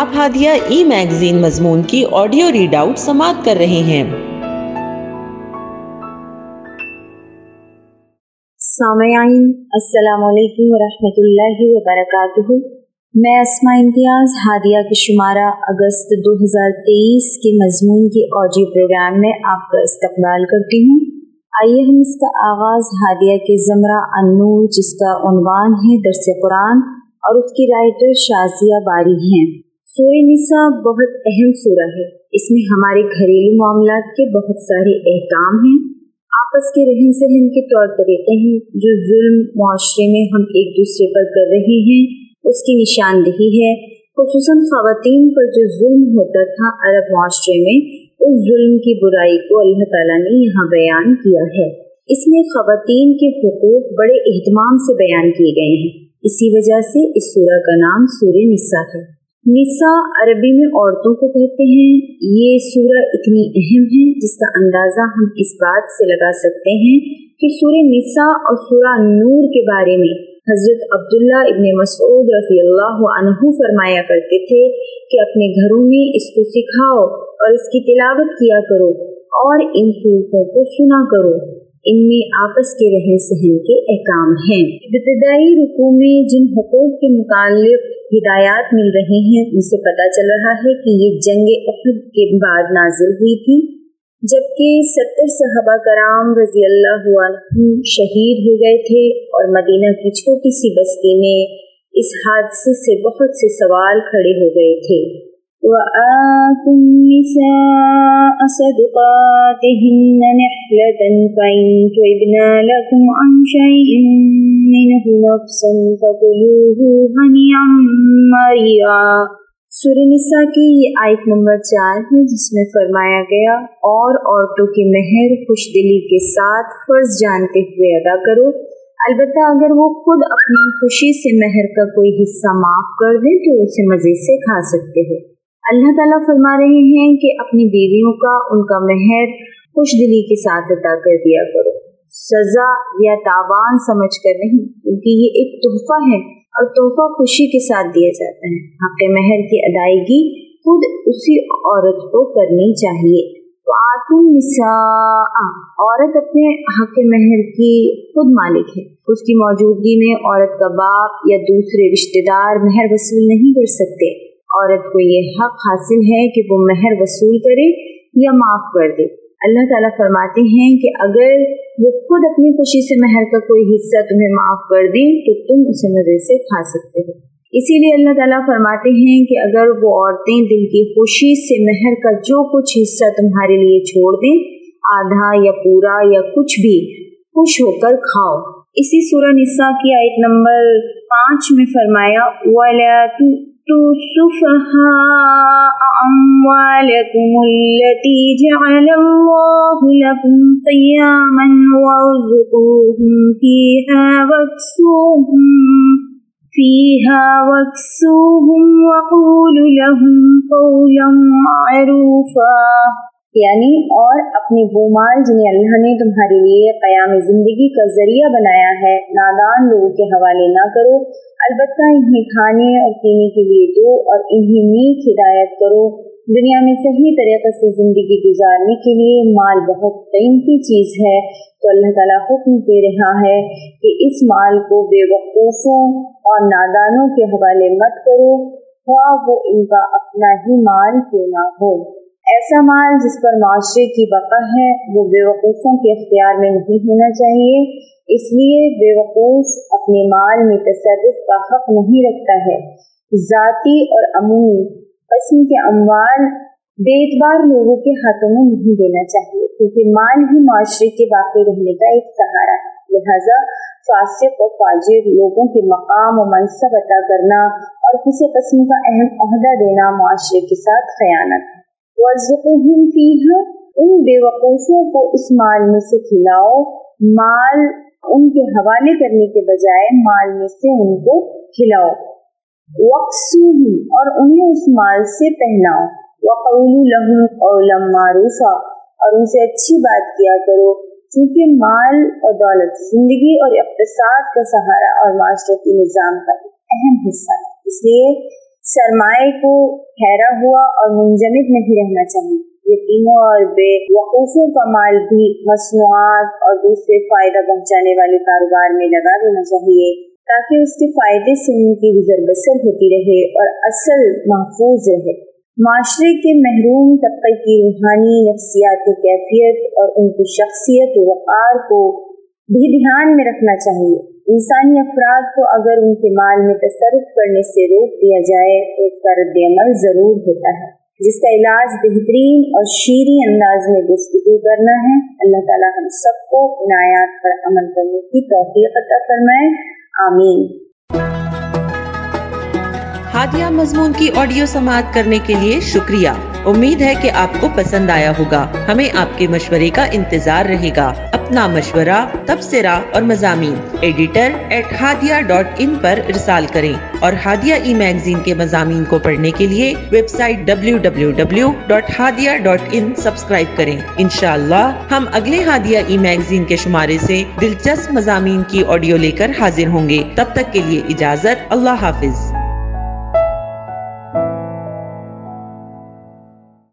آپ ہادیہ ای میگزین مضمون کی آڈیو ریڈ آؤٹ سماعت کر رہے ہیں۔ سامعین، السلام علیکم ورحمۃ اللہ وبرکاتہ۔ میں اسما امتیاز، ہادیہ کے شمارہ اگست دو ہزار تیئیس کے مضمون کے آڈیو پروگرام میں آپ کا استقبال کرتی ہوں۔ آئیے ہم اس کا آغاز ہادیہ کے زمرہ انور جس کا عنوان ہے درس قرآن اور اس کی رائٹر شازیہ باری ہیں۔ سورہ نساء بہت اہم سورہ ہے۔ اس میں ہمارے گھریلو معاملات کے بہت سارے احکام ہیں۔ آپس کے رہن سہن کے طور طریقے ہیں۔ جو ظلم معاشرے میں ہم ایک دوسرے پر کر رہے ہیں، اس کی نشاندہی ہے۔ خصوصاً خواتین پر جو ظلم ہوتا تھا عرب معاشرے میں، اس ظلم کی برائی کو اللہ تعالیٰ نے یہاں بیان کیا ہے۔ اس میں خواتین کے حقوق بڑے اہتمام سے بیان کیے گئے ہیں۔ اسی وجہ سے اس سورہ کا نام سورہ نسا ہے۔ نسا عربی میں عورتوں کو کہتے ہیں، یہ سورہ اتنی اہم ہے جس کا اندازہ ہم اس بات سے لگا سکتے ہیں کہ سورہ نسا اور سورہ نور کے بارے میں حضرت عبداللہ ابن مسعود رضی اللہ عنہ فرمایا کرتے تھے کہ اپنے گھروں میں اس کو سکھاؤ اور اس کی تلاوت کیا کرو اور ان صورتوں کو سنا کرو۔ ان میں آپس کے رہن سہن کے احکام ہیں۔ ابتدائی رقو میں جن حقوق کے متعلق ہدایات مل رہی ہیں، ان سے پتہ چل رہا ہے کہ یہ جنگ احد کے بعد نازل ہوئی تھی، جبکہ ستر صحابہ کرام رضی اللہ عنہ شہید ہو گئے تھے اور مدینہ کی چھوٹی سی بستی میں اس حادثے سے بہت سے سوال کھڑے ہو گئے تھے۔ وآتوا النساء صدقاتهن نحلة فإن تبنا لكم عن شيء منه نفسا فكلوه هنيئا مريعا سورہ نساء کی یہ آیت نمبر چار ہے، جس میں فرمایا گیا، اور عورتوں کے مہر خوش دلی کے ساتھ فرض جانتے ہوئے ادا کرو۔ البتہ اگر وہ خود اپنی خوشی سے مہر کا کوئی حصہ معاف کر دیں تو اسے مزے سے کھا سکتے ہو۔ اللہ تعالیٰ فرما رہے ہیں کہ اپنی بیویوں کا، ان کا مہر خوش دلی کے ساتھ ادا کر دیا کرو۔ سزا یا تاوان سمجھ کر نہیں کیونکہ یہ ایک تحفہ ہے اور تحفہ خوشی کے ساتھ دیا جاتا ہے۔ حق مہر کی ادائیگی خود اسی عورت کو کرنی چاہیے۔ نساء عورت اپنے حق مہر کی خود مالک ہے۔ اس کی موجودگی میں عورت کا باپ یا دوسرے رشتہ دار مہر وصول نہیں کر سکتے۔ عورت کو یہ حق حاصل ہے کہ وہ مہر وصول کرے یا معاف کر دے۔ اللہ تعالیٰ فرماتے ہیں کہ اگر وہ خود اپنی خوشی سے مہر کا کوئی حصہ تمہیں معاف کر دیں تو تم اسے مزے سے کھا سکتے ہو۔ اسی لیے اللہ تعالیٰ فرماتے ہیں کہ اگر وہ عورتیں دل کی خوشی سے مہر کا جو کچھ حصہ تمہارے لیے چھوڑ دیں، آدھا یا پورا یا کچھ بھی، خوش ہو کر کھاؤ۔ اسی سورہ نساء کی آیت نمبر پانچ میں فرمایا السفهاء أموالكم التي جعل الله لكم قياما وارزقوهم فيها واكسوهم فيها واكسوهم وقولوا لهم قولا معروفا یعنی اور اپنی وہ مال جنہیں اللہ نے تمہارے لیے قیام زندگی کا ذریعہ بنایا ہے، نادان لوگوں کے حوالے نہ کرو۔ البتہ انہیں کھانے اور پینے کے لیے دو اور انہیں نیک ہدایت کرو۔ دنیا میں صحیح طریقے سے زندگی گزارنے کے لیے مال بہت قیمتی چیز ہے۔ تو اللہ تعالیٰ حکم دے رہا ہے کہ اس مال کو بے وقوفوں اور نادانوں کے حوالے مت کرو، خواہ وہ ان کا اپنا ہی مال کیوں نہ ہو۔ ایسا مال جس پر معاشرے کی بقا ہے، وہ بے وقوفوں کے اختیار میں نہیں ہونا چاہیے۔ اس لیے بے وقوف اپنے مال میں تصرف کا حق نہیں رکھتا ہے۔ ذاتی اور عمومی قسم کے اموال بے اعتبار لوگوں کے ہاتھوں میں نہیں دینا چاہیے، کیونکہ مال ہی معاشرے کے باقی رہنے کا ایک سہارا ہے۔ لہذا فاسق و فاجر لوگوں کے مقام و منصب عطا کرنا اور کسی قسم کا اہم عہدہ دینا معاشرے کے ساتھ خیانت۔ ہے ان بے وقوفوں کو اس مال میں سے کھلاؤ۔ مال ان کے حوالے کرنے کے بجائے مال میں سے ان کو کھلاؤ۔ اور انہیں اس مال سے پہناؤ۔ وقول لہم معروفہ اور ان سے اچھی بات کیا کرو، کیونکہ مال اور دولت زندگی اور اقتصاد کا سہارا اور معاشرتی نظام کا اہم حصہ ہے۔ اس لیے سرمائے کو ٹھہرا ہوا اور منجمد نہیں رہنا چاہیے۔ یتیموں اور بے وقوفوں کا مال بھی مصنوعات اور دوسرے فائدہ پہنچانے والے کاروبار میں لگا دینا چاہیے تاکہ اس کے فائدے سے ان کی گزر بسر ہوتی رہے اور اصل محفوظ رہے۔ معاشرے کے محروم طبقے کی روحانی نفسیاتی کیفیت اور ان کی شخصیت و وقار کو بھی دھیان میں رکھنا چاہیے۔ انسانی افراد کو اگر ان کے مال میں تصرف کرنے سے روک دیا جائے تو اس کا رد عمل ضرور ہوتا ہے۔ جس کا علاج بہترین اور شیریں انداز میں گفتگو کرنا ہے، اللہ تعالیٰ ہم سب کو ان آیات پر عمل کرنے کی توفیق عطا فرمائے۔ آمین۔ ہادیہ مضمون کی آڈیو سماعت کرنے کے لیے شکریہ۔ امید ہے کہ آپ کو پسند آیا ہوگا۔ ہمیں آپ کے مشورے کا انتظار رہے گا۔ اپنا مشورہ تبصرہ اور مضامین۔ Editor at Hadia dot in پر ارسال کریں اور ہادیہ ای میگزین کے مضامین کو پڑھنے کے لیے website W W W dot Hadia dot in subscribe کریں۔ انشاءاللہ، ہم اگلے ہادیہ ای میگزین کے شمارے سے دلچسپ مضامین کی آڈیو لے کر حاضر ہوں گے۔ تب تک کے لیے اجازت۔ اللہ حافظ۔